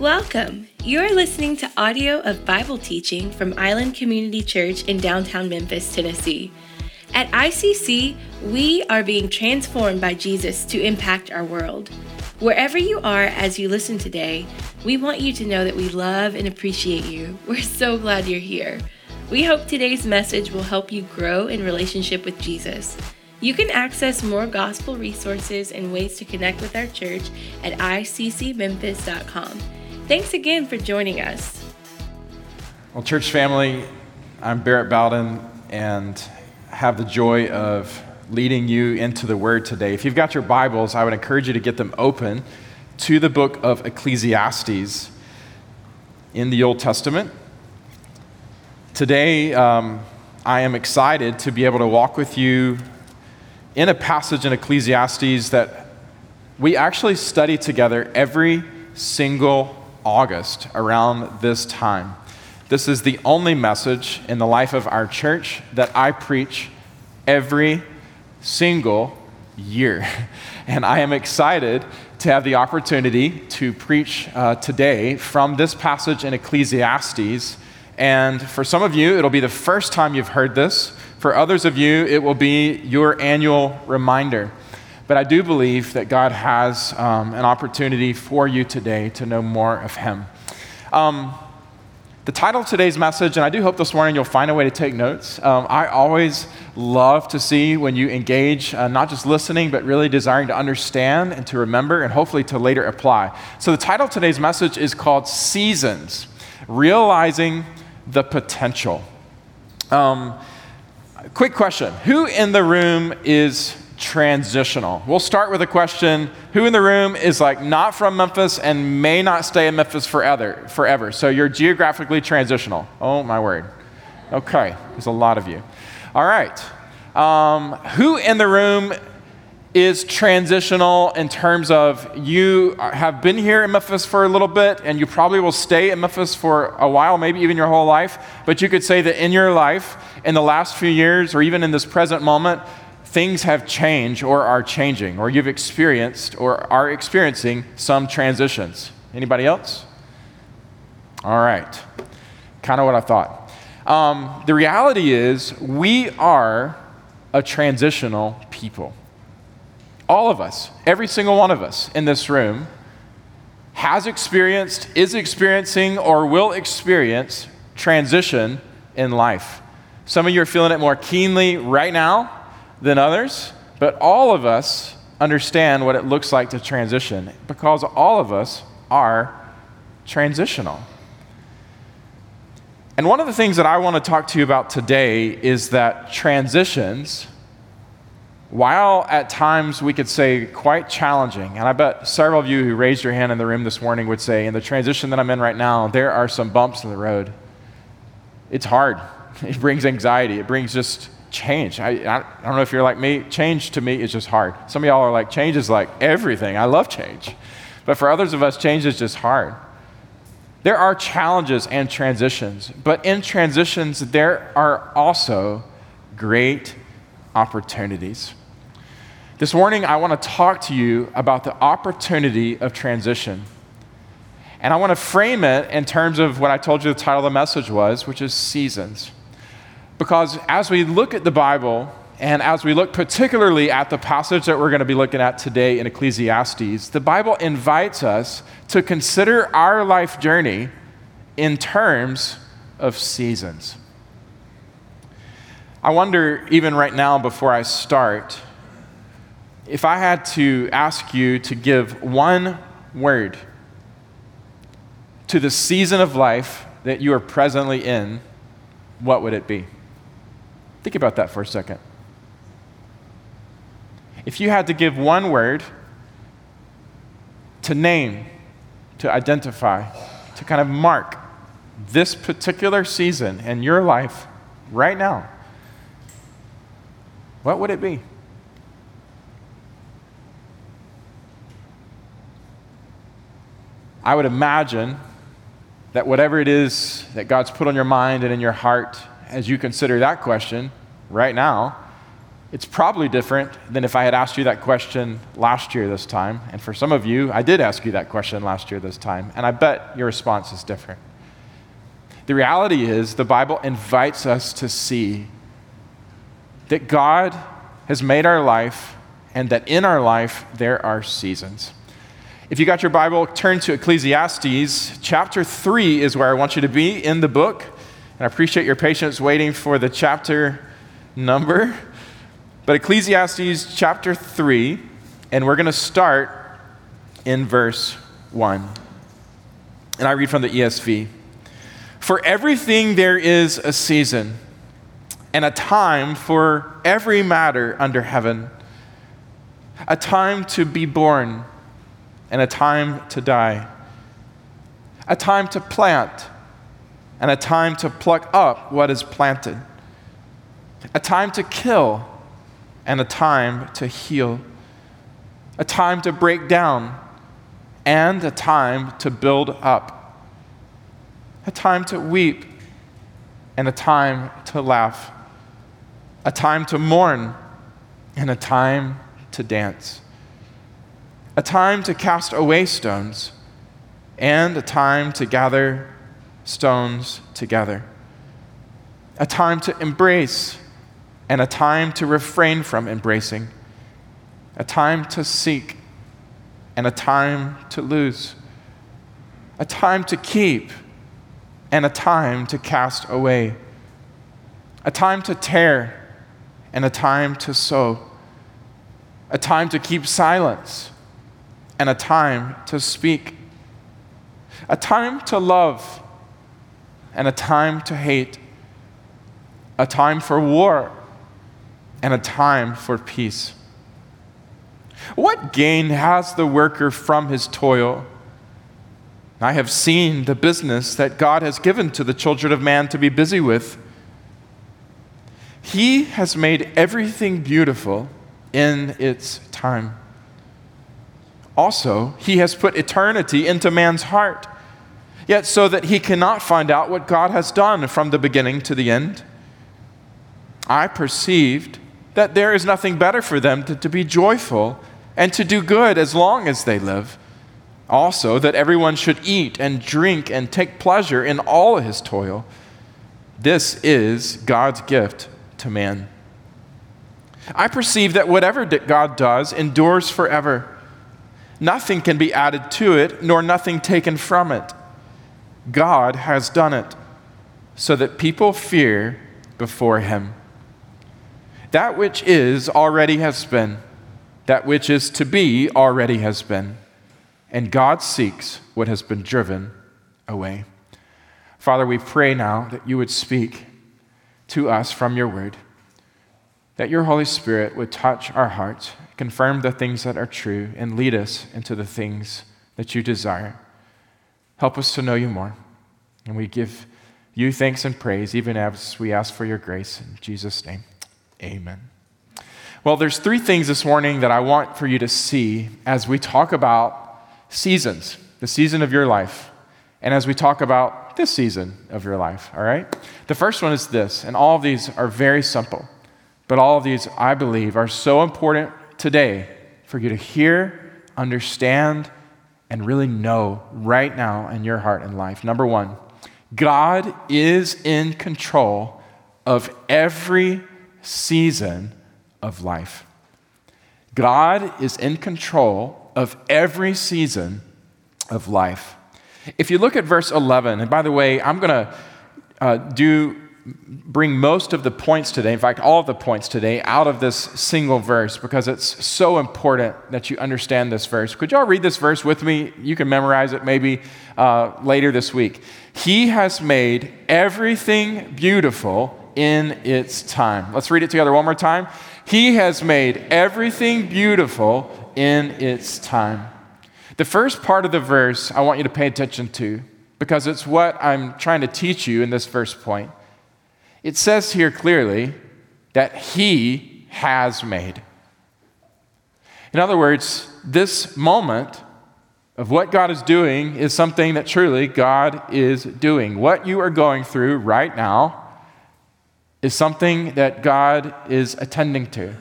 Welcome. You're listening to audio of Bible teaching from Island Community Church in downtown Memphis, Tennessee. At ICC, we are being transformed by Jesus to impact our world. Wherever you are as you listen today, we want you to know that we love and appreciate you. We're so glad you're here. We hope today's message will help you grow in relationship with Jesus. You can access more gospel resources and ways to connect with our church at iccmemphis.com. Thanks again for joining us. Well, church family, I'm Barrett Bowden and have the joy of leading you into the Word today. If you've got your Bibles, I would encourage you to get them open to the book of Ecclesiastes in the Old Testament. Today, um, I am excited to be able to walk with you in a passage in Ecclesiastes that we actually study together every single August around this time. This is the only message in the life of our church that I preach every single year. And I am excited to have the opportunity to preach uh, today from this passage in Ecclesiastes. And for some of you, it'll be the first time you've heard this. For others of you, it will be your annual reminder. But I do believe that God has um, an opportunity for you today to know more of Him. Um, the title of today's message, and I do hope this morning you'll find a way to take notes. Um, I always love to see when you engage, uh, not just listening, but really desiring to understand and to remember and hopefully to later apply. So, the title of today's message is called Seasons Realizing the Potential. Um, quick question Who in the room is transitional. We'll start with a question Who in the room is like not from Memphis and may not stay in Memphis forever? forever? So you're geographically transitional. Oh, my word. Okay, there's a lot of you. All right. Um, who in the room is transitional in terms of you have been here in Memphis for a little bit and you probably will stay in Memphis for a while, maybe even your whole life, but you could say that in your life, in the last few years, or even in this present moment, things have changed or are changing, or you've experienced or are experiencing some transitions. Anybody else? All right. Kind of what I thought. Um, the reality is, we are a transitional people. All of us, every single one of us in this room, has experienced, is experiencing, or will experience transition in life. Some of you are feeling it more keenly right now than others, but all of us understand what it looks like to transition because all of us are transitional. And one of the things that I want to talk to you about today is that transitions, while at times we could say quite challenging, and I bet several of you who raised your hand in the room this morning would say, in the transition that I'm in right now, there are some bumps in the road. It's hard. It brings anxiety. It brings just change. I, I, I, don't know if you're like me. Change to me is just hard. Some of y'all are like, change is like everything. I love change. But for others of us, change is just hard. There are challenges and transitions, but in transitions, there are also great opportunities. This morning, I want to talk to you about the opportunity of transition. And I want to frame it in terms of what I told you the title of the message was, which is seasons. Because as we look at the Bible, and as we look particularly at the passage that we're going to be looking at today in Ecclesiastes, the Bible invites us to consider our life journey in terms of seasons. I wonder, even right now, before I start, if I had to ask you to give one word to the season of life that you are presently in, what would it be? Think about that for a second. If you had to give one word to name, to identify, to kind of mark this particular season in your life right now, what would it be? I would imagine that whatever it is that God's put on your mind and in your heart as you consider that question right now, It's probably different than if I had asked you that question last year this time. And for some of you, I did ask you that question last year this time, and I bet your response is different. The reality is, the Bible invites us to see that God has made our life and that in our life there are seasons. If you got your Bible, turn to Ecclesiastes. Chapter 3 is where I want you to be in the book. And I appreciate your patience waiting for the chapter number. But Ecclesiastes chapter 3, and we're going to start in verse 1. And I read from the ESV For everything there is a season, and a time for every matter under heaven, a time to be born, and a time to die, a time to plant, and a time to pluck up what is planted, a time to kill and a time to heal, a time to break down and a time to build up, a time to weep and a time to laugh, a time to mourn and a time to dance, a time to cast away stones and a time to gather stones together, a time to embrace and a time to refrain from embracing, a time to seek, and a time to lose, a time to keep, and a time to cast away, a time to tear, and a time to sow, a time to keep silence, and a time to speak, a time to love, and a time to hate, a time for war and a time for peace. What gain has the worker from his toil? I have seen the business that God has given to the children of man to be busy with. He has made everything beautiful in its time. Also, He has put eternity into man's heart, yet so that he cannot find out what God has done from the beginning to the end. I perceived that there is nothing better for them than to be joyful and to do good as long as they live. Also, that everyone should eat and drink and take pleasure in all his toil. This is God's gift to man. I perceive that whatever God does endures forever. Nothing can be added to it, nor nothing taken from it. God has done it so that people fear before him. That which is already has been. That which is to be already has been. And God seeks what has been driven away. Father, we pray now that you would speak to us from your word, that your Holy Spirit would touch our hearts, confirm the things that are true, and lead us into the things that you desire. Help us to know you more. And we give you thanks and praise, even as we ask for your grace. In Jesus' name. Amen. Well, there's three things this morning that I want for you to see as we talk about seasons, the season of your life, and as we talk about this season of your life, all right? The first one is this, and all of these are very simple, but all of these, I believe, are so important today for you to hear, understand, and really know right now in your heart and life. Number one, God is in control of every season of life. God is in control of every season of life. If you look at verse 11, and by the way, I'm going to uh, do bring most of the points today, in fact, all of the points today, out of this single verse because it's so important that you understand this verse. Could y'all read this verse with me? You can memorize it maybe uh, later this week. He has made everything beautiful in its time. Let's read it together one more time. He has made everything beautiful in its time. The first part of the verse I want you to pay attention to because it's what I'm trying to teach you in this first point. It says here clearly that He has made. In other words, this moment of what God is doing is something that truly God is doing. What you are going through right now is something that God is attending to.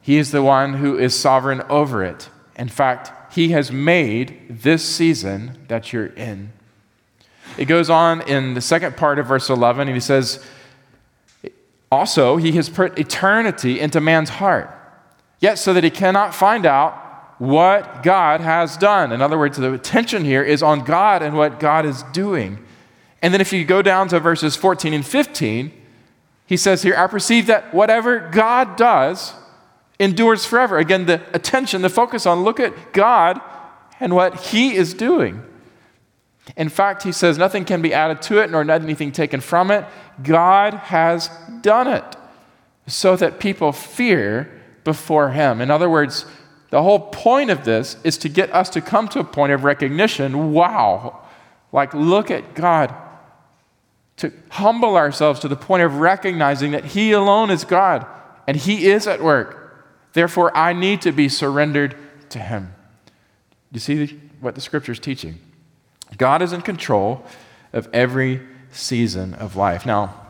He is the one who is sovereign over it. In fact, He has made this season that you're in. It goes on in the second part of verse 11, and he says, Also, He has put eternity into man's heart, yet so that he cannot find out what God has done. In other words, the attention here is on God and what God is doing. And then if you go down to verses 14 and 15, he says here, I perceive that whatever God does endures forever. Again, the attention, the focus on look at God and what he is doing. In fact, he says nothing can be added to it nor anything taken from it. God has done it so that people fear before him. In other words, the whole point of this is to get us to come to a point of recognition wow, like, look at God. To humble ourselves to the point of recognizing that He alone is God and He is at work. Therefore, I need to be surrendered to Him. You see what the scripture is teaching? God is in control of every season of life. Now,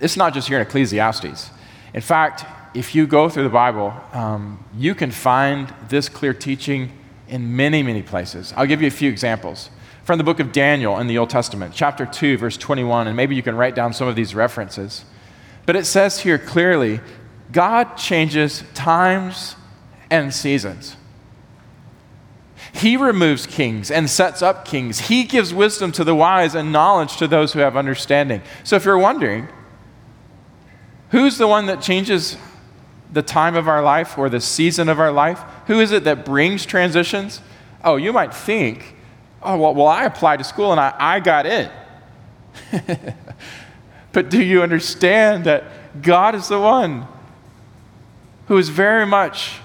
it's not just here in Ecclesiastes. In fact, if you go through the Bible, um, you can find this clear teaching in many, many places. I'll give you a few examples. From the book of Daniel in the Old Testament, chapter 2, verse 21, and maybe you can write down some of these references. But it says here clearly God changes times and seasons. He removes kings and sets up kings. He gives wisdom to the wise and knowledge to those who have understanding. So if you're wondering, who's the one that changes the time of our life or the season of our life? Who is it that brings transitions? Oh, you might think, oh, well, well I applied to school and I, I got in. but do you understand that God is the one who is very much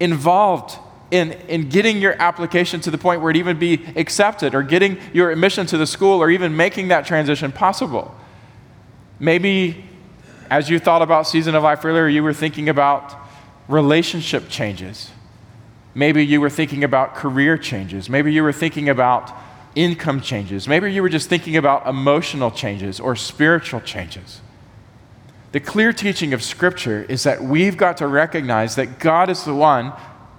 involved in, in getting your application to the point where it even be accepted or getting your admission to the school or even making that transition possible? Maybe as you thought about season of life earlier, you were thinking about relationship changes. Maybe you were thinking about career changes. Maybe you were thinking about income changes. Maybe you were just thinking about emotional changes or spiritual changes. The clear teaching of Scripture is that we've got to recognize that God is the one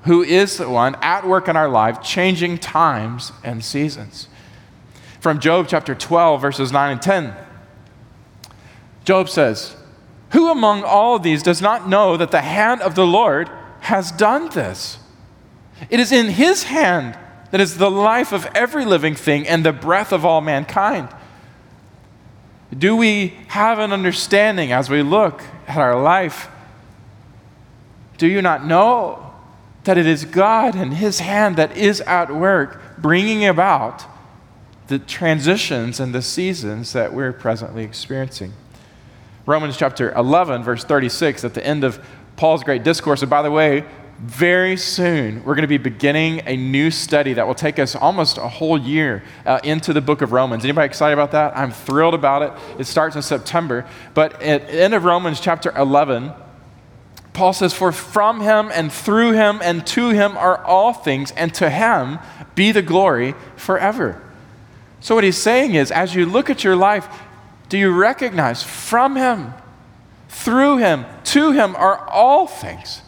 who is the one at work in our life, changing times and seasons. From Job chapter 12, verses 9 and 10, Job says, who among all these does not know that the hand of the Lord has done this? It is in his hand that is the life of every living thing and the breath of all mankind. Do we have an understanding as we look at our life? Do you not know that it is God and His hand that is at work bringing about the transitions and the seasons that we're presently experiencing? Romans chapter 11, verse 36, at the end of Paul's great discourse. And by the way, very soon we're going to be beginning a new study that will take us almost a whole year uh, into the book of Romans. Anybody excited about that? I'm thrilled about it. It starts in September. But at the end of Romans chapter 11, Paul says, For from him and through him and to him are all things, and to him be the glory forever. So, what he's saying is, as you look at your life, do you recognize from Him, through Him, to Him are all things?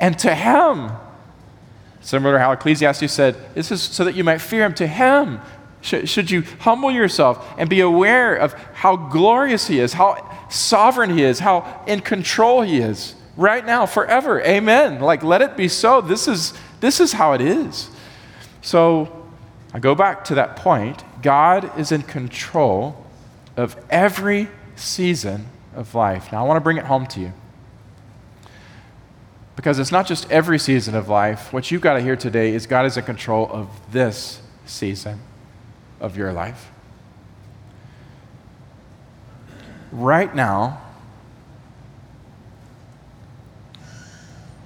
And to Him, similar to how Ecclesiastes said, this is so that you might fear Him. To Him, should you humble yourself and be aware of how glorious He is, how sovereign He is, how in control He is right now, forever. Amen. Like, let it be so. This is, this is how it is. So I go back to that point God is in control of every season of life. Now, I want to bring it home to you. Because it's not just every season of life. What you've got to hear today is God is in control of this season of your life. Right now,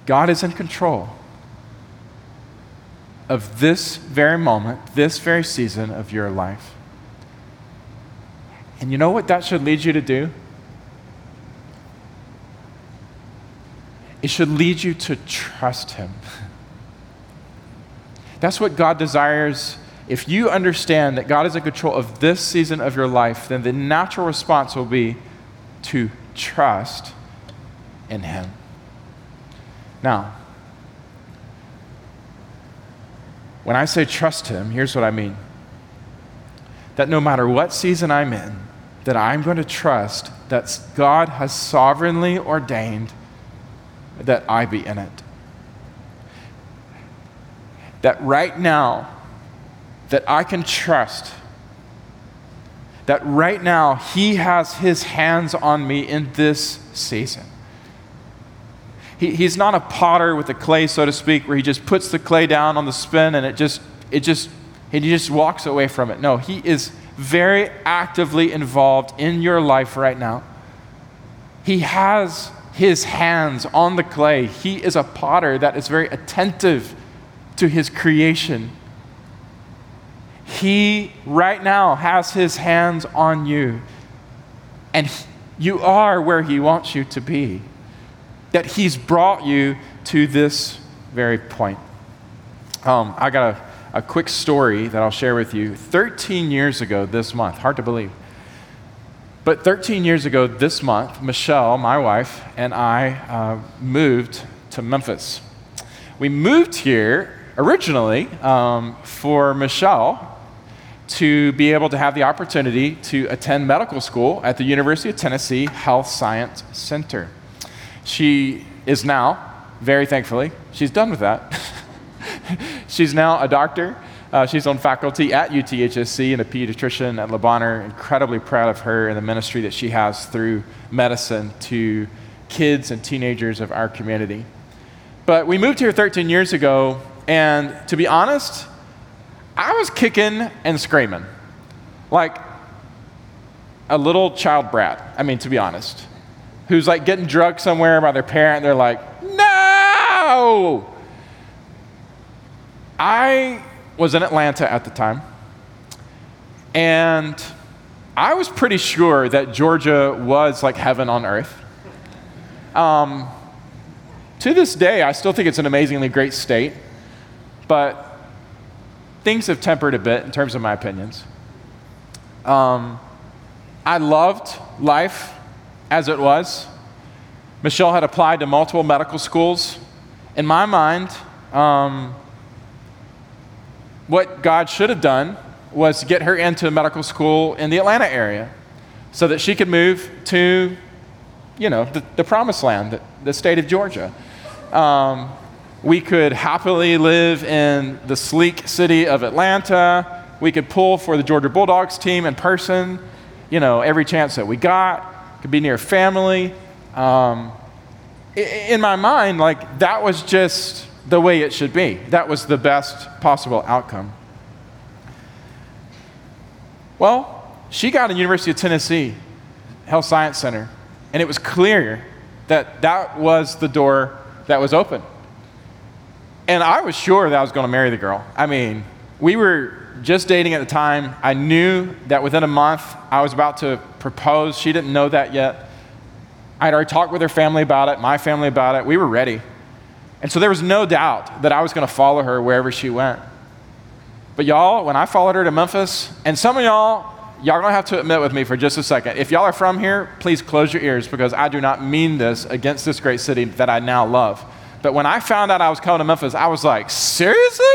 God is in control of this very moment, this very season of your life. And you know what that should lead you to do? It should lead you to trust Him. That's what God desires. If you understand that God is in control of this season of your life, then the natural response will be to trust in Him. Now, when I say trust Him, here's what I mean that no matter what season I'm in, that I'm going to trust that God has sovereignly ordained that I be in it. That right now, that I can trust that right now He has His hands on me in this season. He, he's not a potter with the clay, so to speak, where he just puts the clay down on the spin and it just, it just, he just walks away from it. No, he is very actively involved in your life right now. He has his hands on the clay. He is a potter that is very attentive to his creation. He right now has his hands on you, and you are where he wants you to be. That he's brought you to this very point. Um, I got a, a quick story that I'll share with you. 13 years ago this month, hard to believe. But 13 years ago this month, Michelle, my wife, and I uh, moved to Memphis. We moved here originally um, for Michelle to be able to have the opportunity to attend medical school at the University of Tennessee Health Science Center. She is now, very thankfully, she's done with that. she's now a doctor. Uh, she's on faculty at UTHSC and a pediatrician at Le Bonheur. Incredibly proud of her and the ministry that she has through medicine to kids and teenagers of our community. But we moved here 13 years ago, and to be honest, I was kicking and screaming like a little child brat. I mean, to be honest, who's like getting drugged somewhere by their parent. They're like, no! I was in Atlanta at the time, and I was pretty sure that Georgia was like heaven on earth. Um, to this day, I still think it's an amazingly great state, but things have tempered a bit in terms of my opinions. Um, I loved life as it was. Michelle had applied to multiple medical schools. In my mind, um, what God should have done was get her into a medical school in the Atlanta area so that she could move to, you know, the, the promised land, the, the state of Georgia. Um, we could happily live in the sleek city of Atlanta. We could pull for the Georgia Bulldogs team in person, you know, every chance that we got. Could be near family. Um, in my mind, like, that was just the way it should be. That was the best possible outcome. Well, she got a University of Tennessee Health Science Center, and it was clear that that was the door that was open. And I was sure that I was going to marry the girl. I mean, we were just dating at the time. I knew that within a month I was about to propose. She didn't know that yet. I'd already talked with her family about it, my family about it. We were ready. And so there was no doubt that I was going to follow her wherever she went. But y'all, when I followed her to Memphis, and some of y'all, y'all gonna have to admit with me for just a second. If y'all are from here, please close your ears because I do not mean this against this great city that I now love. But when I found out I was coming to Memphis, I was like, seriously?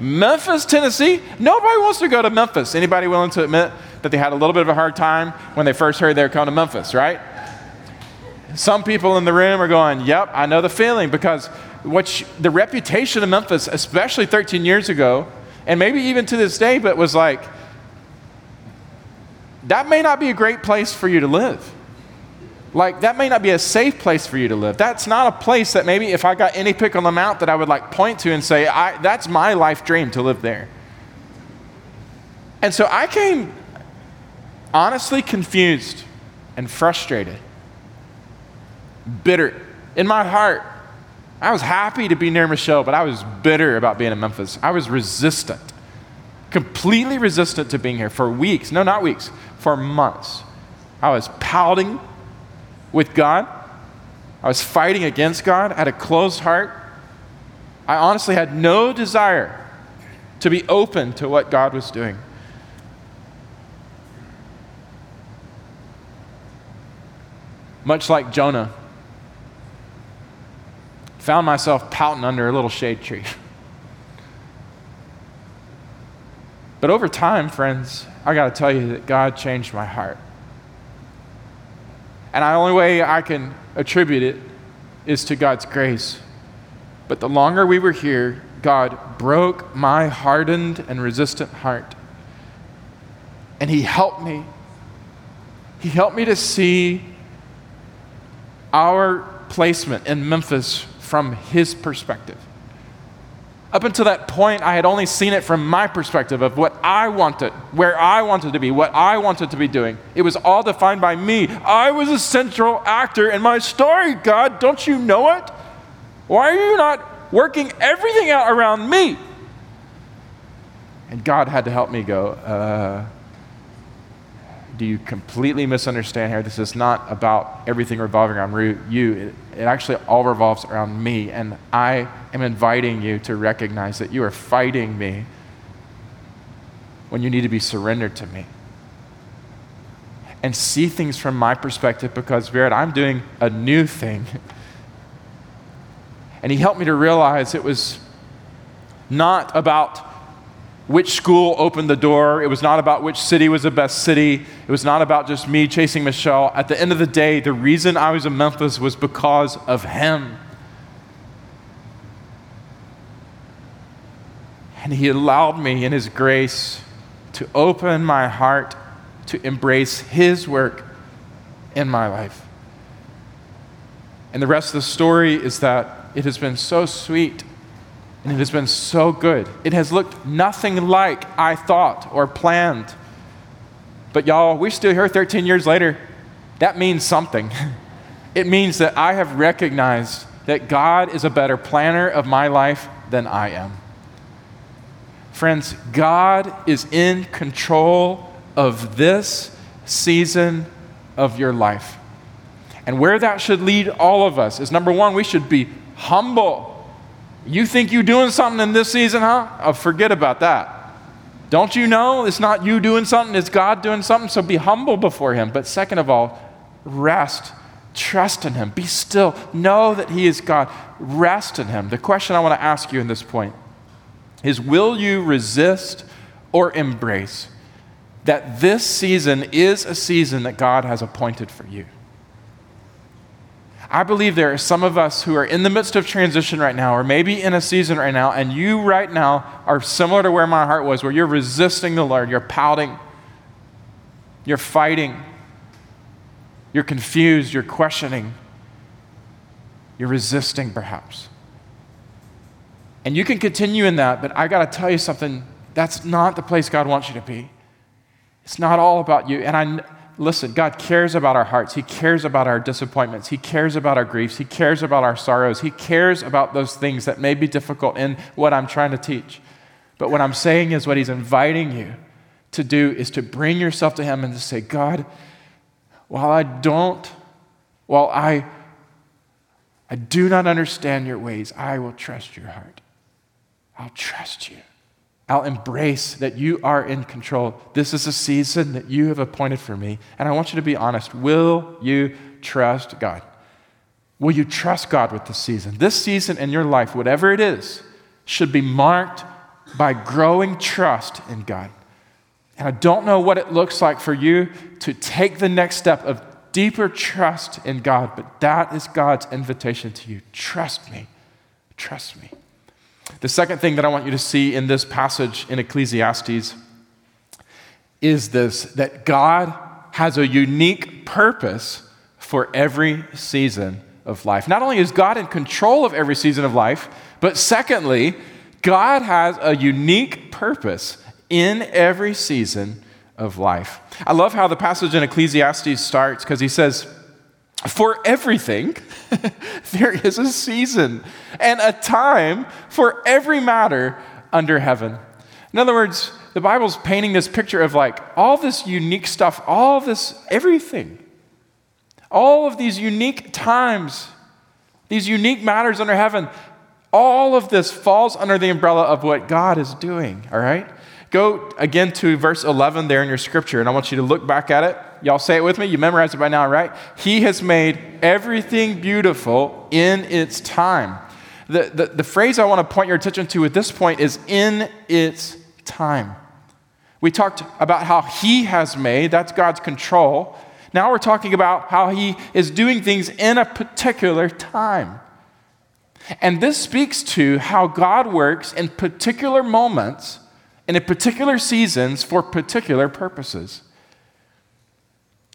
Memphis, Tennessee? Nobody wants to go to Memphis. Anybody willing to admit that they had a little bit of a hard time when they first heard they were coming to Memphis, right? Some people in the room are going, yep, I know the feeling because what the reputation of Memphis, especially 13 years ago, and maybe even to this day, but was like, that may not be a great place for you to live. Like, that may not be a safe place for you to live. That's not a place that maybe if I got any pick on the mount that I would like point to and say, that's my life dream to live there. And so I came honestly confused and frustrated, bitter in my heart. I was happy to be near Michelle, but I was bitter about being in Memphis. I was resistant, completely resistant to being here for weeks. No, not weeks, for months. I was pouting with God. I was fighting against God. I had a closed heart. I honestly had no desire to be open to what God was doing. Much like Jonah, found myself pouting under a little shade tree. But over time, friends, I got to tell you that God changed my heart. And the only way I can attribute it is to God's grace. But the longer we were here, God broke my hardened and resistant heart. And He helped me. He helped me to see our placement in Memphis from His perspective. Up until that point, I had only seen it from my perspective of what I wanted, where I wanted to be, what I wanted to be doing. It was all defined by me. I was a central actor in my story, God. Don't you know it? Why are you not working everything out around me? And God had to help me go, uh, do you completely misunderstand here? This is not about everything revolving around you. It, it, actually all revolves around me. And I am inviting you to recognize that you are fighting me when you need to be surrendered to me. And see things from my perspective because, Barrett, I'm doing a new thing. And he helped me to realize it was not about which school opened the door. It was not about which city was the best city. It was not about just me chasing Michelle. At the end of the day, the reason I was in Memphis was because of him. And he allowed me in his grace to open my heart to embrace his work in my life. And the rest of the story is that it has been so sweet and it has been so good. It has looked nothing like I thought or planned. But y'all, we're still here 13 years later. That means something. It means that I have recognized that God is a better planner of my life than I am. Friends, God is in control of this season of your life. And where that should lead all of us is number one, we should be humble you think you're doing something in this season, huh? Oh, forget about that. Don't you know it's not you doing something, it's God doing something? So be humble before Him. But second of all, rest. Trust in Him. Be still. Know that He is God. Rest in Him. The question I want to ask you in this point is Will you resist or embrace that this season is a season that God has appointed for you? I believe there are some of us who are in the midst of transition right now, or maybe in a season right now, and you right now are similar to where my heart was, where you're resisting the Lord, you're pouting, you're fighting, you're confused, you're questioning, you're resisting perhaps. And you can continue in that, but I got to tell you something that's not the place God wants you to be. It's not all about you. And I listen, God cares about our hearts. He cares about our disappointments. He cares about our griefs. He cares about our sorrows. He cares about those things that may be difficult in what I'm trying to teach. But what I'm saying is, what He's inviting you to do is to bring yourself to Him and to say, God, while I don't, while I, I do not understand your ways, I will trust your heart. I'll trust you. I'll embrace that you are in control. This is a season that you have appointed for me. And I want you to be honest. Will you trust God? Will you trust God with this season? This season in your life, whatever it is, should be marked by growing trust in God. And I don't know what it looks like for you to take the next step of deeper trust in God, but that is God's invitation to you. Trust me. Trust me. The second thing that I want you to see in this passage in Ecclesiastes is this that God has a unique purpose for every season of life. Not only is God in control of every season of life, but secondly, God has a unique purpose in every season of life. I love how the passage in Ecclesiastes starts because he says, For everything, there is a season and a time for every matter under heaven. In other words, the Bible's painting this picture of like all this unique stuff, all this, everything, all of these unique times, these unique matters under heaven, all of this falls under the umbrella of what God is doing, all right? Go again to verse 11 there in your scripture, and I want you to look back at it. Y'all say it with me. You memorized it by now, right? He has made everything beautiful in its time. The, the, the phrase I want to point your attention to at this point is in its time. We talked about how He has made, that's God's control. Now we're talking about how He is doing things in a particular time. And this speaks to how God works in particular moments, and in particular seasons, for particular purposes.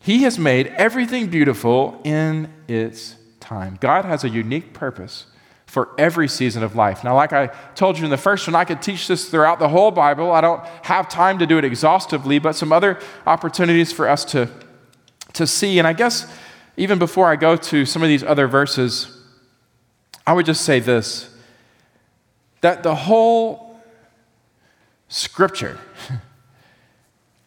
He has made everything beautiful in its time. God has a unique purpose for every season of life. Now, like I told you in the first one, I could teach this throughout the whole Bible. I don't have time to do it exhaustively, but some other opportunities for us to, to see. And I guess even before I go to some of these other verses, I would just say this that the whole scripture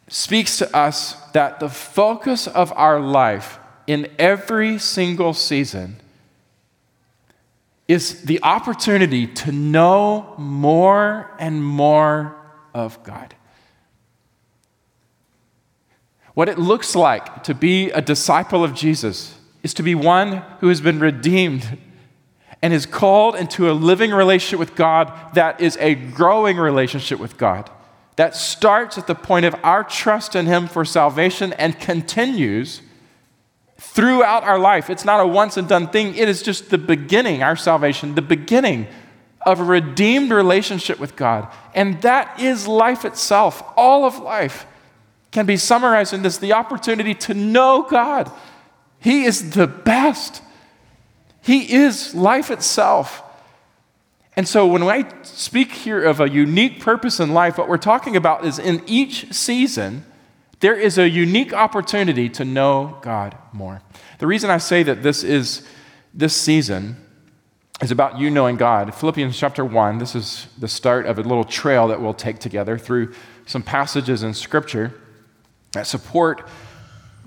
speaks to us that the focus of our life in every single season is the opportunity to know more and more of God. What it looks like to be a disciple of Jesus is to be one who has been redeemed and is called into a living relationship with God that is a growing relationship with God. That starts at the point of our trust in Him for salvation and continues throughout our life. It's not a once and done thing, it is just the beginning, our salvation, the beginning of a redeemed relationship with God. And that is life itself. All of life can be summarized in this the opportunity to know God. He is the best, He is life itself. And so when I speak here of a unique purpose in life, what we're talking about is in each season, there is a unique opportunity to know God more. The reason I say that this is this season is about you knowing God. Philippians chapter 1, this is the start of a little trail that we'll take together through some passages in Scripture that support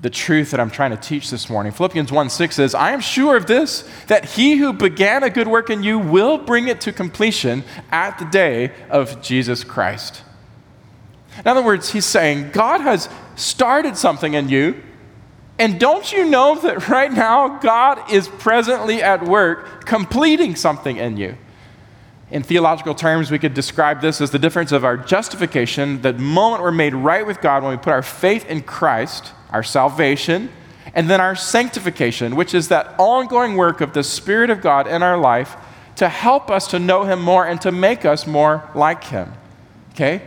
the truth that I'm trying to teach this morning. Philippians 1 6 says, I am sure of this, that he who began a good work in you will bring it to completion at the day of Jesus Christ. In other words, he's saying, God has started something in you. And don't you know that right now God is presently at work completing something in you? In theological terms, we could describe this as the difference of our justification, the moment we're made right with God when we put our faith in Christ, our salvation, and then our sanctification, which is that ongoing work of the Spirit of God in our life to help us to know Him more and to make us more like Him. Okay?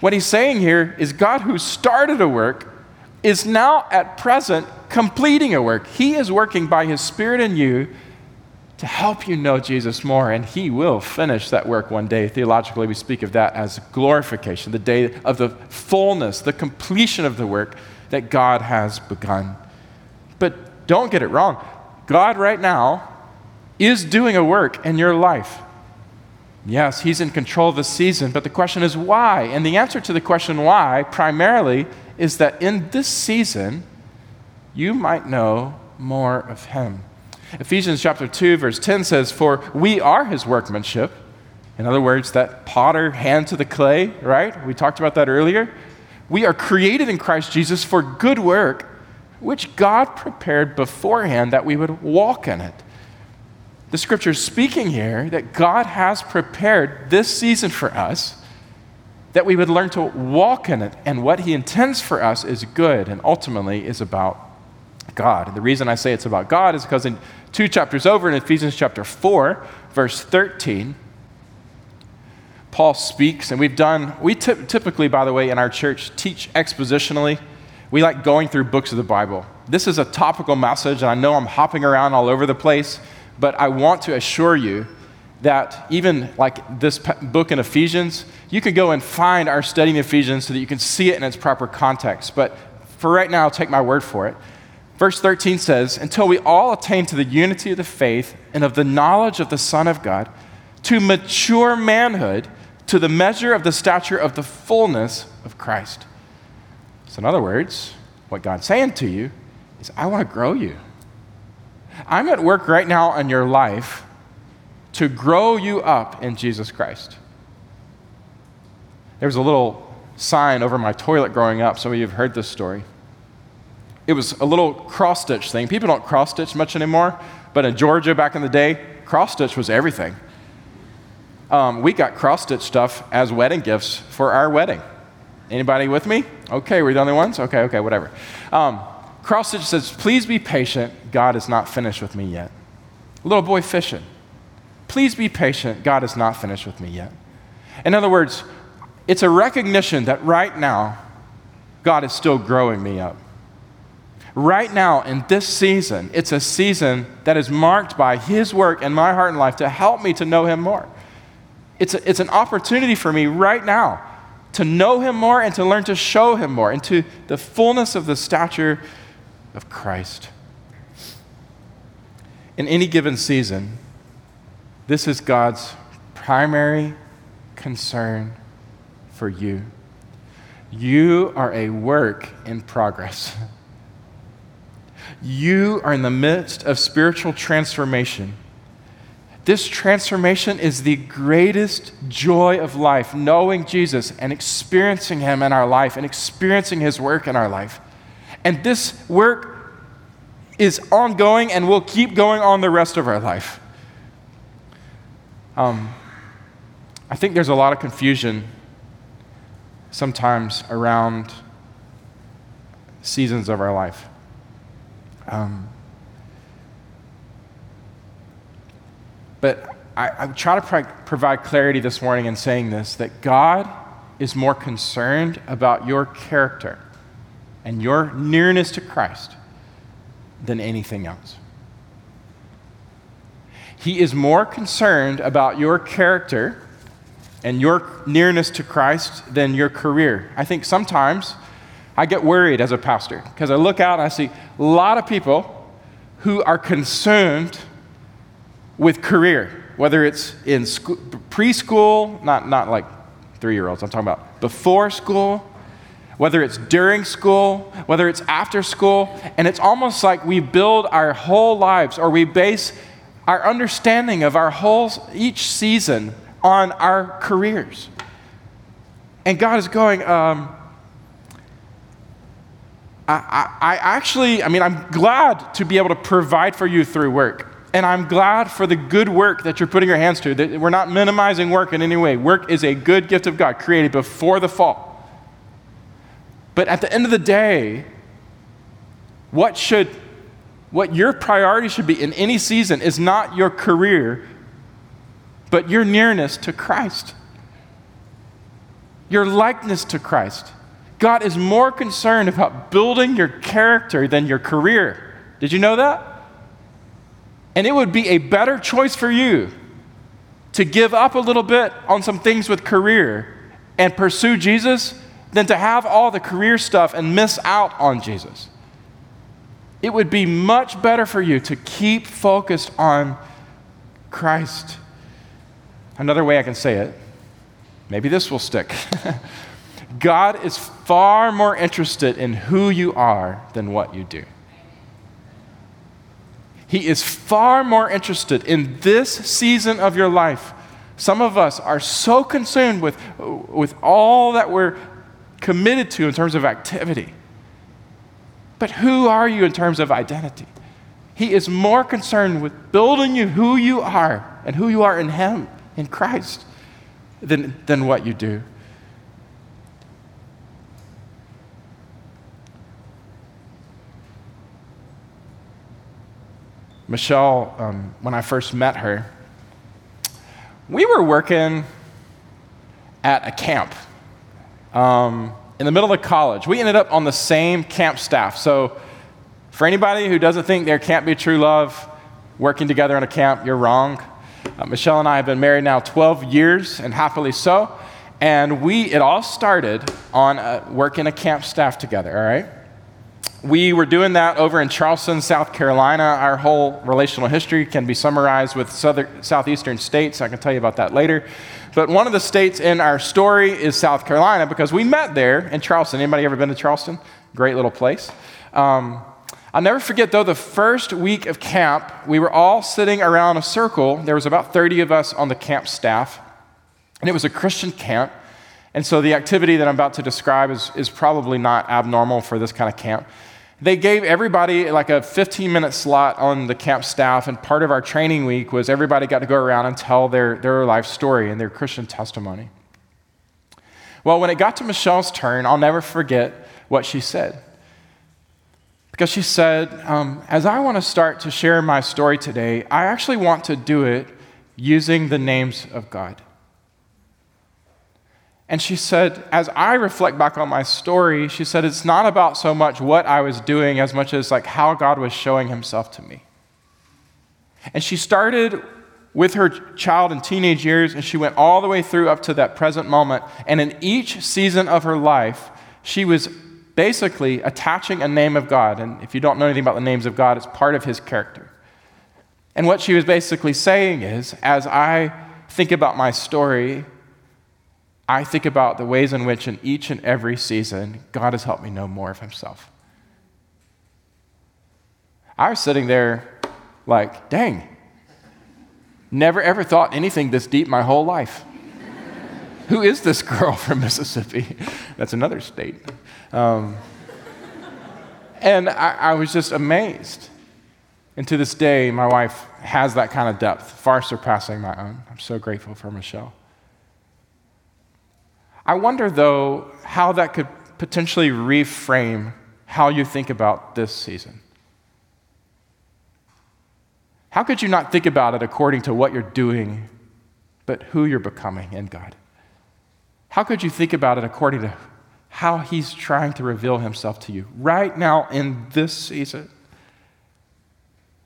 What he's saying here is God, who started a work, is now at present completing a work. He is working by his Spirit in you to help you know Jesus more, and he will finish that work one day. Theologically, we speak of that as glorification, the day of the fullness, the completion of the work that God has begun. But don't get it wrong. God, right now, is doing a work in your life. Yes, he's in control of the season, but the question is why? And the answer to the question why, primarily, is that in this season, you might know more of him. Ephesians chapter 2, verse 10 says, For we are his workmanship. In other words, that potter hand to the clay, right? We talked about that earlier. We are created in Christ Jesus for good work, which God prepared beforehand that we would walk in it the scripture is speaking here that God has prepared this season for us that we would learn to walk in it. And what He intends for us is good and ultimately is about God. And the reason I say it's about God is because in two chapters over, in Ephesians chapter 4, verse 13, Paul speaks, and we've done, we t- typically, by the way, in our church, teach expositionally. We like going through books of the Bible. This is a topical message, and I know I'm hopping around all over the place. But I want to assure you that even like this book in Ephesians, you can go and find our study in Ephesians so that you can see it in its proper context. But for right now, I'll take my word for it. Verse 13 says, Until we all attain to the unity of the faith and of the knowledge of the Son of God, to mature manhood, to the measure of the stature of the fullness of Christ. So, in other words, what God's saying to you is, I want to grow you. I'm at work right now in your life to grow you up in Jesus Christ. There was a little sign over my toilet growing up. Some of you have heard this story. It was a little cross stitch thing. People don't cross stitch much anymore, but in Georgia back in the day, cross stitch was everything. Um, we got cross stitch stuff as wedding gifts for our wedding. Anybody with me? Okay, we're the only ones? Okay, okay, whatever. Um, cross stitch says, Please be patient. God is not finished with me yet. Little boy fishing. Please be patient. God is not finished with me yet. In other words, it's a recognition that right now, God is still growing me up. Right now, in this season, it's a season that is marked by His work in my heart and life to help me to know Him more. It's, a, it's an opportunity for me right now to know Him more and to learn to show Him more into the fullness of the stature of Christ. In any given season, this is God's primary concern for you. You are a work in progress. You are in the midst of spiritual transformation. This transformation is the greatest joy of life, knowing Jesus and experiencing Him in our life and experiencing His work in our life. And this work is ongoing and will keep going on the rest of our life. Um, I think there's a lot of confusion sometimes around seasons of our life. Um, but I, I try to pro- provide clarity this morning in saying this that God is more concerned about your character and your nearness to Christ than anything else. He is more concerned about your character and your nearness to Christ than your career. I think sometimes I get worried as a pastor because I look out and I see a lot of people who are consumed with career, whether it's in school, preschool, not, not like three year olds, I'm talking about before school, whether it's during school, whether it's after school, and it's almost like we build our whole lives or we base our understanding of our whole each season on our careers. And God is going, um, I, I, I actually, I mean, I'm glad to be able to provide for you through work. And I'm glad for the good work that you're putting your hands to. That we're not minimizing work in any way. Work is a good gift of God created before the fall. But at the end of the day, what should what your priority should be in any season is not your career, but your nearness to Christ, your likeness to Christ. God is more concerned about building your character than your career. Did you know that? And it would be a better choice for you to give up a little bit on some things with career and pursue Jesus than to have all the career stuff and miss out on Jesus. It would be much better for you to keep focused on Christ. Another way I can say it, maybe this will stick. God is far more interested in who you are than what you do. He is far more interested in this season of your life. Some of us are so consumed with, with all that we're committed to in terms of activity. But who are you in terms of identity? He is more concerned with building you who you are and who you are in Him, in Christ, than, than what you do. Michelle, um, when I first met her, we were working at a camp um, in the middle of college. We ended up on the same camp staff. So, for anybody who doesn't think there can't be true love working together in a camp, you're wrong. Uh, Michelle and I have been married now 12 years, and happily so. And we, it all started on a, working a camp staff together, all right? We were doing that over in Charleston, South Carolina. Our whole relational history can be summarized with southeastern states. I can tell you about that later. But one of the states in our story is South Carolina because we met there in Charleston. Anybody ever been to Charleston? Great little place. Um, I'll never forget, though, the first week of camp, we were all sitting around a circle. There was about 30 of us on the camp staff, and it was a Christian camp. And so the activity that I'm about to describe is, is probably not abnormal for this kind of camp. They gave everybody like a 15 minute slot on the camp staff, and part of our training week was everybody got to go around and tell their, their life story and their Christian testimony. Well, when it got to Michelle's turn, I'll never forget what she said. Because she said, um, As I want to start to share my story today, I actually want to do it using the names of God. And she said, as I reflect back on my story, she said, it's not about so much what I was doing as much as like how God was showing himself to me. And she started with her child and teenage years, and she went all the way through up to that present moment. And in each season of her life, she was basically attaching a name of God. And if you don't know anything about the names of God, it's part of his character. And what she was basically saying is, as I think about my story, I think about the ways in which, in each and every season, God has helped me know more of Himself. I was sitting there like, dang, never ever thought anything this deep my whole life. Who is this girl from Mississippi? That's another state. Um, and I, I was just amazed. And to this day, my wife has that kind of depth, far surpassing my own. I'm so grateful for Michelle. I wonder, though, how that could potentially reframe how you think about this season. How could you not think about it according to what you're doing, but who you're becoming in God? How could you think about it according to how He's trying to reveal Himself to you right now in this season?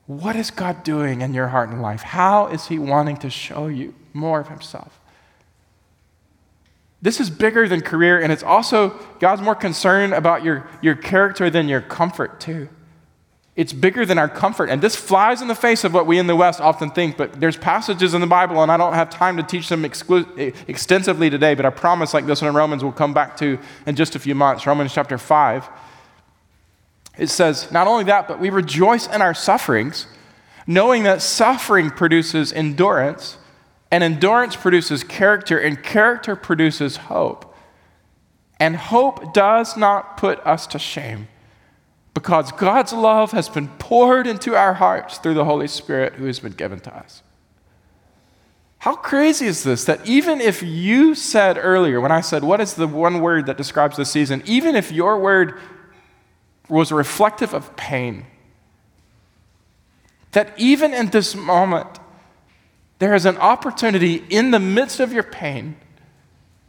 What is God doing in your heart and life? How is He wanting to show you more of Himself? This is bigger than career, and it's also, God's more concerned about your, your character than your comfort, too. It's bigger than our comfort. And this flies in the face of what we in the West often think, but there's passages in the Bible, and I don't have time to teach them exclu- extensively today, but I promise, like this one in Romans, we'll come back to in just a few months. Romans chapter 5. It says, Not only that, but we rejoice in our sufferings, knowing that suffering produces endurance and endurance produces character, and character produces hope. And hope does not put us to shame because God's love has been poured into our hearts through the Holy Spirit who has been given to us. How crazy is this that even if you said earlier, when I said, What is the one word that describes the season? Even if your word was reflective of pain, that even in this moment, there is an opportunity in the midst of your pain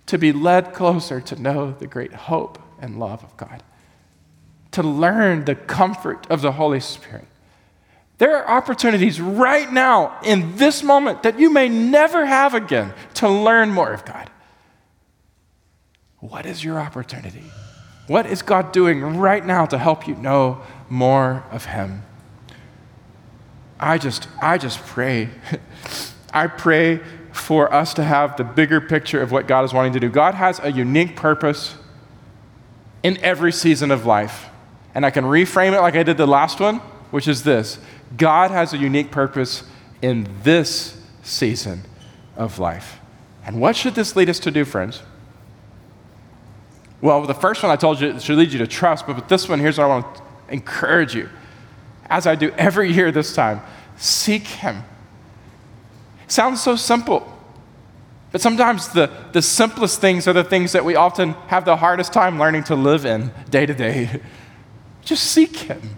to be led closer to know the great hope and love of God, to learn the comfort of the Holy Spirit. There are opportunities right now in this moment that you may never have again to learn more of God. What is your opportunity? What is God doing right now to help you know more of Him? I just, I just pray I pray for us to have the bigger picture of what God is wanting to do. God has a unique purpose in every season of life. And I can reframe it like I did the last one, which is this God has a unique purpose in this season of life. And what should this lead us to do, friends? Well, the first one I told you it should lead you to trust, but with this one, here's what I want to encourage you. As I do every year this time, seek Him Sounds so simple. But sometimes the, the simplest things are the things that we often have the hardest time learning to live in day to day. Just seek Him.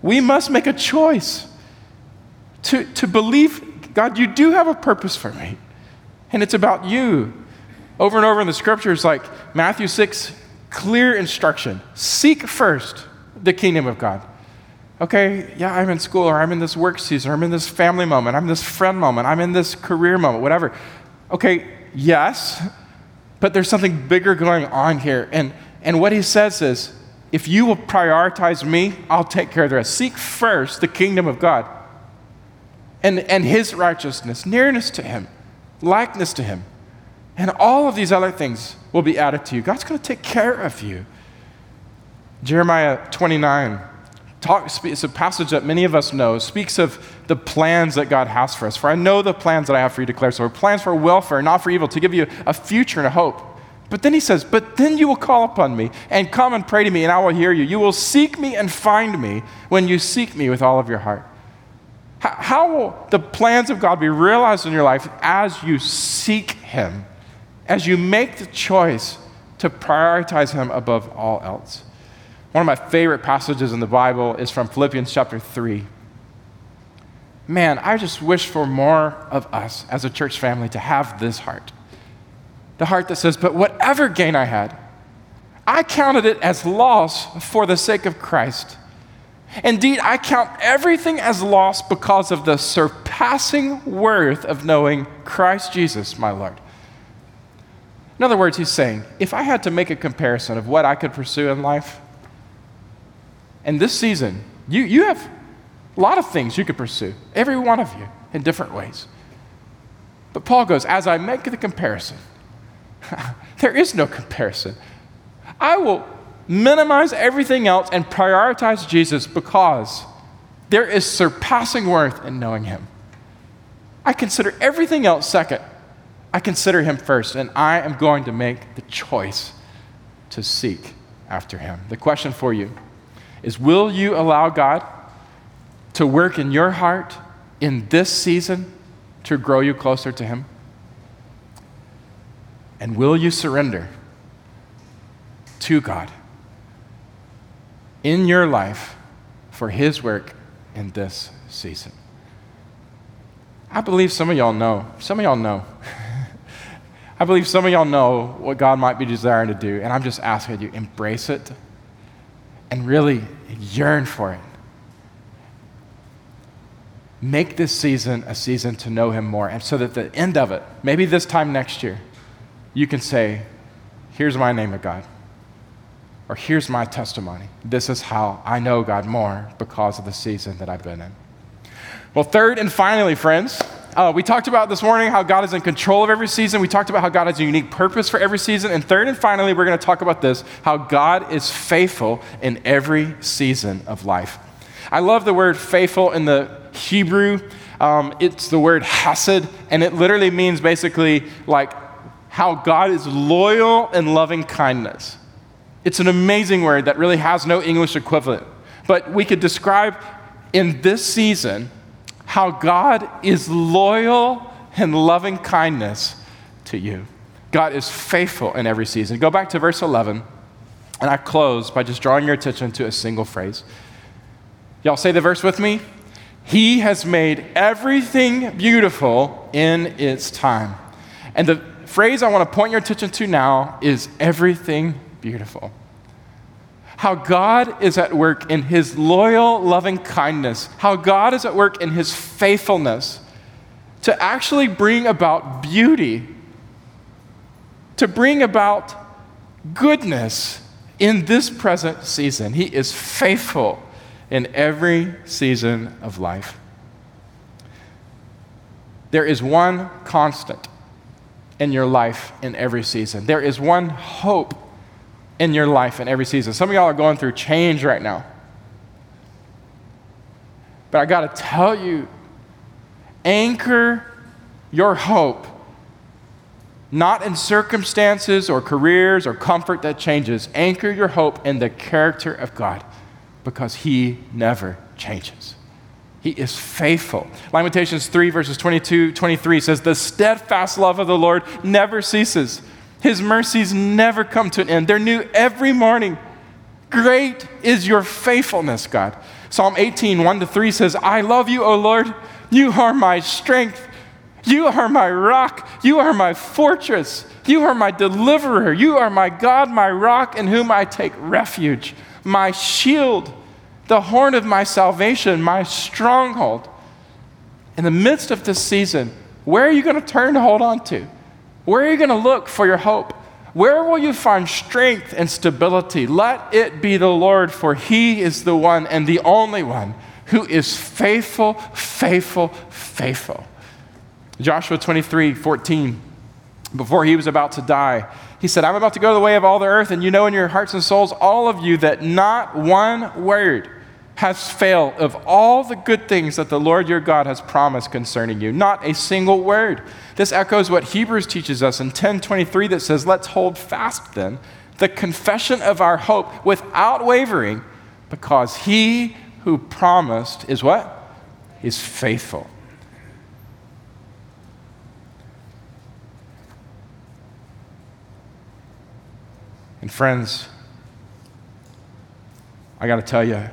We must make a choice to, to believe, God, you do have a purpose for me, and it's about you. Over and over in the scriptures, like Matthew 6, clear instruction seek first the kingdom of God okay, yeah, I'm in school, or I'm in this work season, or I'm in this family moment, I'm in this friend moment, I'm in this career moment, whatever. Okay, yes, but there's something bigger going on here. And, and what he says is, if you will prioritize me, I'll take care of the rest. Seek first the kingdom of God and, and his righteousness, nearness to him, likeness to him. And all of these other things will be added to you. God's going to take care of you. Jeremiah 29 talk, it's a passage that many of us know, speaks of the plans that God has for us. For I know the plans that I have for you, declares the Lord. Plans for welfare, not for evil, to give you a future and a hope. But then he says, But then you will call upon me and come and pray to me, and I will hear you. You will seek me and find me when you seek me with all of your heart. How will the plans of God be realized in your life as you seek Him, as you make the choice to prioritize Him above all else? One of my favorite passages in the Bible is from Philippians chapter 3. Man, I just wish for more of us as a church family to have this heart. The heart that says, But whatever gain I had, I counted it as loss for the sake of Christ. Indeed, I count everything as loss because of the surpassing worth of knowing Christ Jesus, my Lord. In other words, he's saying, if I had to make a comparison of what I could pursue in life, and this season, you, you have a lot of things you could pursue, every one of you, in different ways. But Paul goes, as I make the comparison, there is no comparison. I will minimize everything else and prioritize Jesus because there is surpassing worth in knowing him. I consider everything else second. I consider him first, and I am going to make the choice to seek after him. The question for you is Will you allow God to work in your heart in this season to grow you closer to him? And will you surrender to God? in your life for His work in this season. I believe some of y'all know. Some of y'all know. I believe some of y'all know what God might be desiring to do, and I'm just asking you embrace it and really yearn for it. Make this season a season to know Him more, and so that the end of it, maybe this time next year, you can say, Here's my name of God. Or here's my testimony. This is how I know God more because of the season that I've been in. Well, third and finally, friends, uh, we talked about this morning how God is in control of every season. We talked about how God has a unique purpose for every season. And third and finally, we're going to talk about this how God is faithful in every season of life. I love the word faithful in the Hebrew. Um, it's the word hesed, and it literally means basically like how God is loyal and loving kindness. It's an amazing word that really has no English equivalent. But we could describe in this season how God is loyal and loving kindness to you. God is faithful in every season. Go back to verse 11, and I close by just drawing your attention to a single phrase. Y'all say the verse with me? He has made everything beautiful in its time. And the phrase I want to point your attention to now is everything beautiful. How God is at work in his loyal, loving kindness, how God is at work in his faithfulness to actually bring about beauty, to bring about goodness in this present season. He is faithful in every season of life. There is one constant in your life in every season. There is one hope in your life in every season. Some of y'all are going through change right now. But I got to tell you, anchor your hope not in circumstances or careers or comfort that changes. Anchor your hope in the character of God because He never changes. He is faithful. Lamentations 3, verses 22, 23 says, The steadfast love of the Lord never ceases. His mercies never come to an end. They're new every morning. Great is your faithfulness, God. Psalm 18, 1 to 3 says, I love you, O Lord. You are my strength. You are my rock. You are my fortress. You are my deliverer. You are my God, my rock, in whom I take refuge, my shield, the horn of my salvation, my stronghold. In the midst of this season, where are you going to turn to hold on to? Where are you going to look for your hope? Where will you find strength and stability? Let it be the Lord, for He is the one and the only one who is faithful, faithful, faithful. Joshua 23 14, before he was about to die, he said, I'm about to go the way of all the earth, and you know in your hearts and souls, all of you, that not one word has failed of all the good things that the Lord your God has promised concerning you. Not a single word. This echoes what Hebrews teaches us in 10:23 that says, "Let's hold fast then the confession of our hope without wavering, because he who promised is what? Is faithful." And friends, I got to tell you,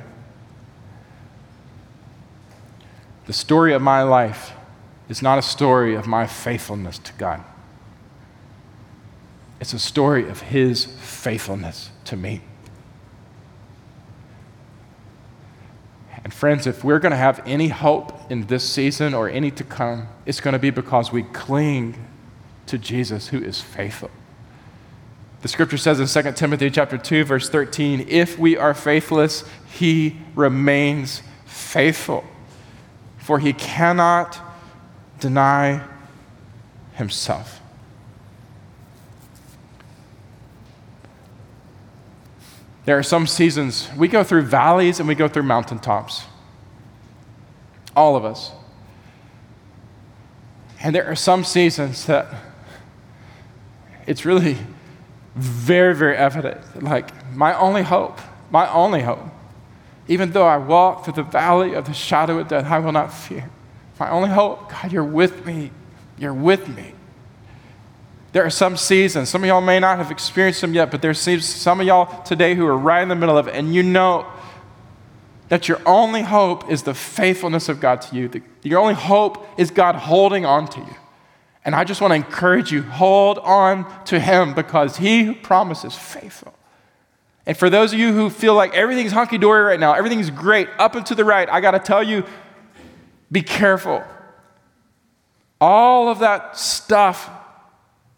the story of my life is not a story of my faithfulness to God. It's a story of His faithfulness to me. And friends, if we're going to have any hope in this season or any to come, it's going to be because we cling to Jesus who is faithful. The scripture says in 2 Timothy chapter 2 verse 13, if we are faithless, he remains faithful. For he cannot deny himself. There are some seasons, we go through valleys and we go through mountaintops. All of us. And there are some seasons that it's really very, very evident. Like, my only hope, my only hope, even though I walk through the valley of the shadow of death, I will not fear. My only hope, God, you're with me. You're with me. There are some seasons, some of y'all may not have experienced them yet, but there seems some of y'all today who are right in the middle of it, and you know that your only hope is the faithfulness of God to you. Your only hope is God holding on to you. And I just want to encourage you hold on to him because he who promises faithful. And for those of you who feel like everything's hunky dory right now, everything's great, up and to the right, I got to tell you be careful. All of that stuff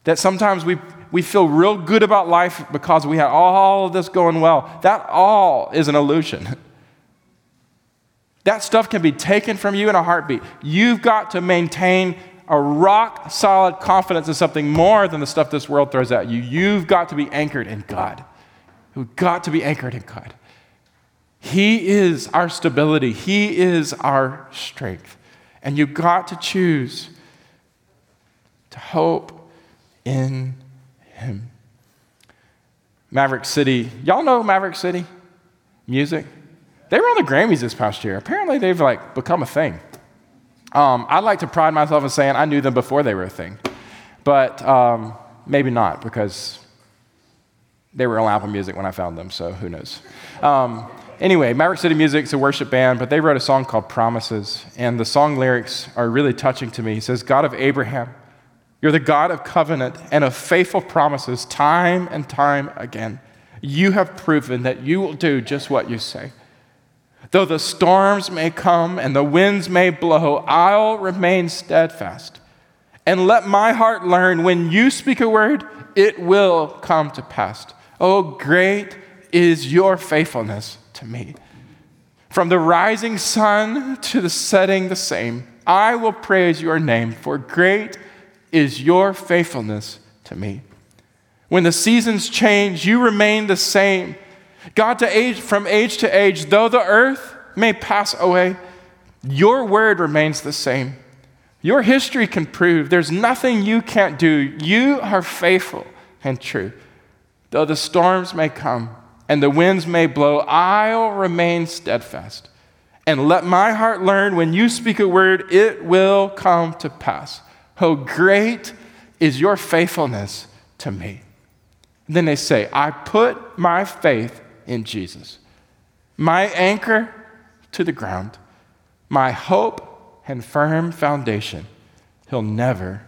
that sometimes we, we feel real good about life because we have all of this going well, that all is an illusion. That stuff can be taken from you in a heartbeat. You've got to maintain a rock solid confidence in something more than the stuff this world throws at you. You've got to be anchored in God. You've got to be anchored in God. He is our stability, He is our strength. And you've got to choose to hope in Him. Maverick City, y'all know Maverick City music? They were on the Grammys this past year. Apparently, they've like become a thing. Um, I'd like to pride myself in saying I knew them before they were a thing, but um, maybe not because they were on Apple Music when I found them, so who knows. Um, anyway, Maverick City Music's a worship band, but they wrote a song called Promises, and the song lyrics are really touching to me. He says, God of Abraham, you're the God of covenant and of faithful promises, time and time again. You have proven that you will do just what you say. Though the storms may come and the winds may blow, I'll remain steadfast. And let my heart learn when you speak a word, it will come to pass. Oh, great is your faithfulness to me. From the rising sun to the setting the same, I will praise your name, for great is your faithfulness to me. When the seasons change, you remain the same God, to age, from age to age, though the earth may pass away, your word remains the same. Your history can prove there's nothing you can't do. You are faithful and true. Though the storms may come and the winds may blow, I'll remain steadfast. And let my heart learn when you speak a word, it will come to pass. Oh, great is your faithfulness to me. And then they say, I put my faith in Jesus. My anchor to the ground, my hope and firm foundation. He'll never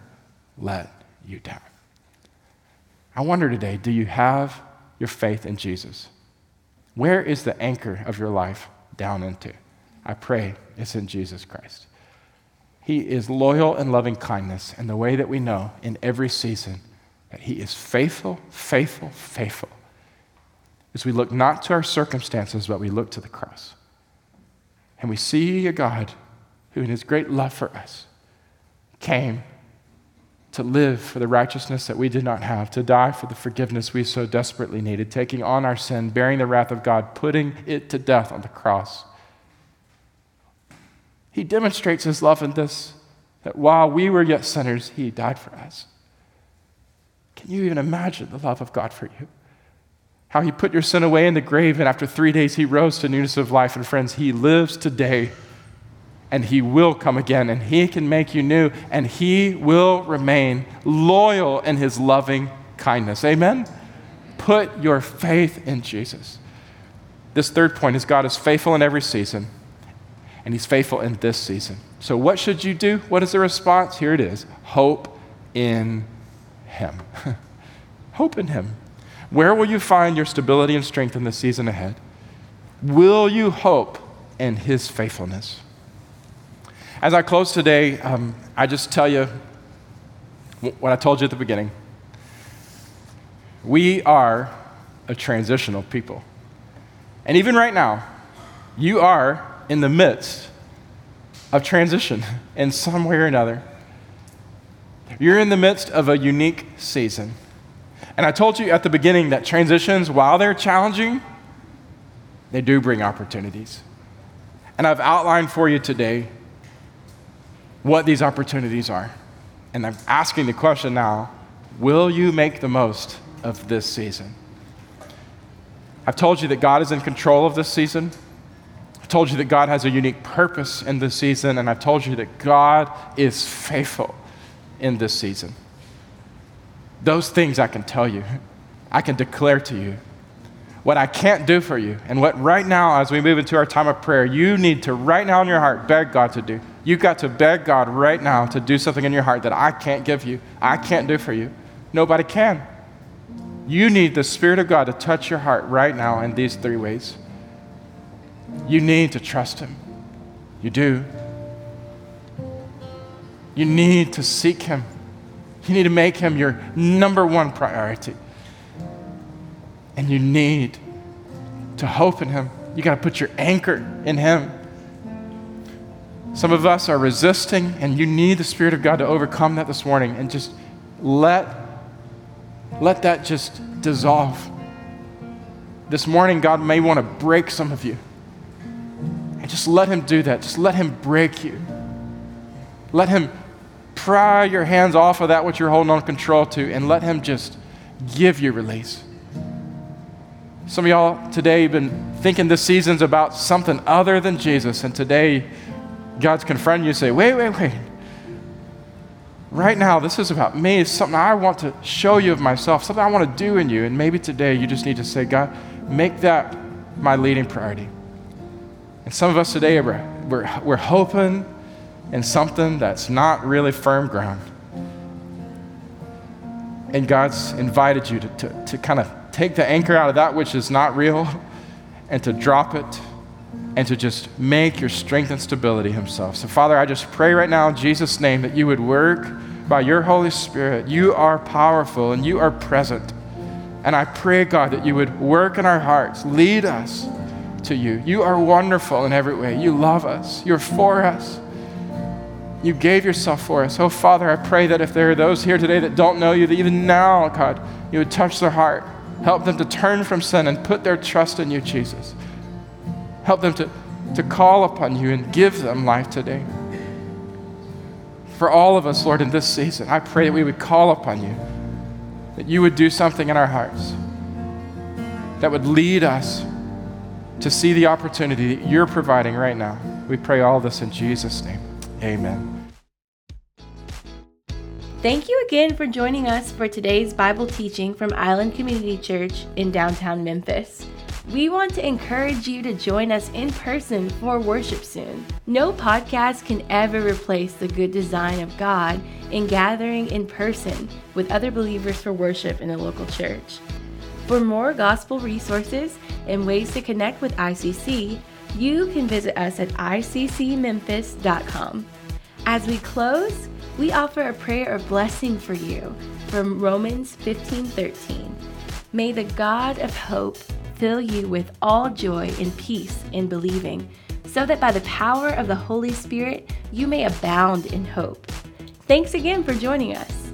let you down. I wonder today do you have your faith in Jesus? Where is the anchor of your life down into? I pray it's in Jesus Christ. He is loyal and loving kindness, and the way that we know in every season that He is faithful, faithful, faithful As we look not to our circumstances, but we look to the cross. And we see a God who, in his great love for us, came to live for the righteousness that we did not have, to die for the forgiveness we so desperately needed, taking on our sin, bearing the wrath of God, putting it to death on the cross, He demonstrates his love in this that while we were yet sinners, he died for us. Can you even imagine the love of God for you? How he put your sin away in the grave, and after three days, he rose to newness of life. And friends, he lives today, and he will come again, and he can make you new, and he will remain loyal in his loving kindness. Amen? Put your faith in Jesus. This third point is God is faithful in every season, and he's faithful in this season. So, what should you do? What is the response? Here it is hope in him. hope in him. Where will you find your stability and strength in the season ahead? Will you hope in His faithfulness? As I close today, um, I just tell you what I told you at the beginning. We are a transitional people. And even right now, you are in the midst of transition in some way or another. You're in the midst of a unique season. And I told you at the beginning that transitions, while they're challenging, they do bring opportunities. And I've outlined for you today what these opportunities are. And I'm asking the question now will you make the most of this season? I've told you that God is in control of this season. I've told you that God has a unique purpose in this season. And I've told you that God is faithful in this season. Those things I can tell you, I can declare to you. What I can't do for you, and what right now, as we move into our time of prayer, you need to right now in your heart beg God to do. You've got to beg God right now to do something in your heart that I can't give you, I can't do for you. Nobody can. You need the Spirit of God to touch your heart right now in these three ways. You need to trust Him. You do. You need to seek Him. You need to make him your number one priority. And you need to hope in him. You got to put your anchor in him. Some of us are resisting, and you need the Spirit of God to overcome that this morning and just let, let that just dissolve. This morning, God may want to break some of you. And just let Him do that. Just let Him break you. Let Him pry your hands off of that which you're holding on control to and let Him just give you release. Some of y'all today have been thinking this season's about something other than Jesus, and today God's confronting you say, wait, wait, wait. Right now, this is about me. It's something I want to show you of myself, something I want to do in you. And maybe today you just need to say, God, make that my leading priority. And some of us today, we're, we're, we're hoping in something that's not really firm ground. And God's invited you to, to, to kind of take the anchor out of that which is not real and to drop it and to just make your strength and stability Himself. So, Father, I just pray right now in Jesus' name that you would work by your Holy Spirit. You are powerful and you are present. And I pray, God, that you would work in our hearts, lead us to you. You are wonderful in every way. You love us, you're for us. You gave yourself for us. Oh, Father, I pray that if there are those here today that don't know you, that even now, God, you would touch their heart. Help them to turn from sin and put their trust in you, Jesus. Help them to, to call upon you and give them life today. For all of us, Lord, in this season, I pray that we would call upon you, that you would do something in our hearts that would lead us to see the opportunity that you're providing right now. We pray all this in Jesus' name. Amen. Thank you again for joining us for today's Bible teaching from Island Community Church in downtown Memphis. We want to encourage you to join us in person for worship soon. No podcast can ever replace the good design of God in gathering in person with other believers for worship in a local church. For more gospel resources and ways to connect with ICC, you can visit us at iccmemphis.com. As we close, we offer a prayer of blessing for you from Romans 15:13. May the God of hope fill you with all joy and peace in believing, so that by the power of the Holy Spirit you may abound in hope. Thanks again for joining us.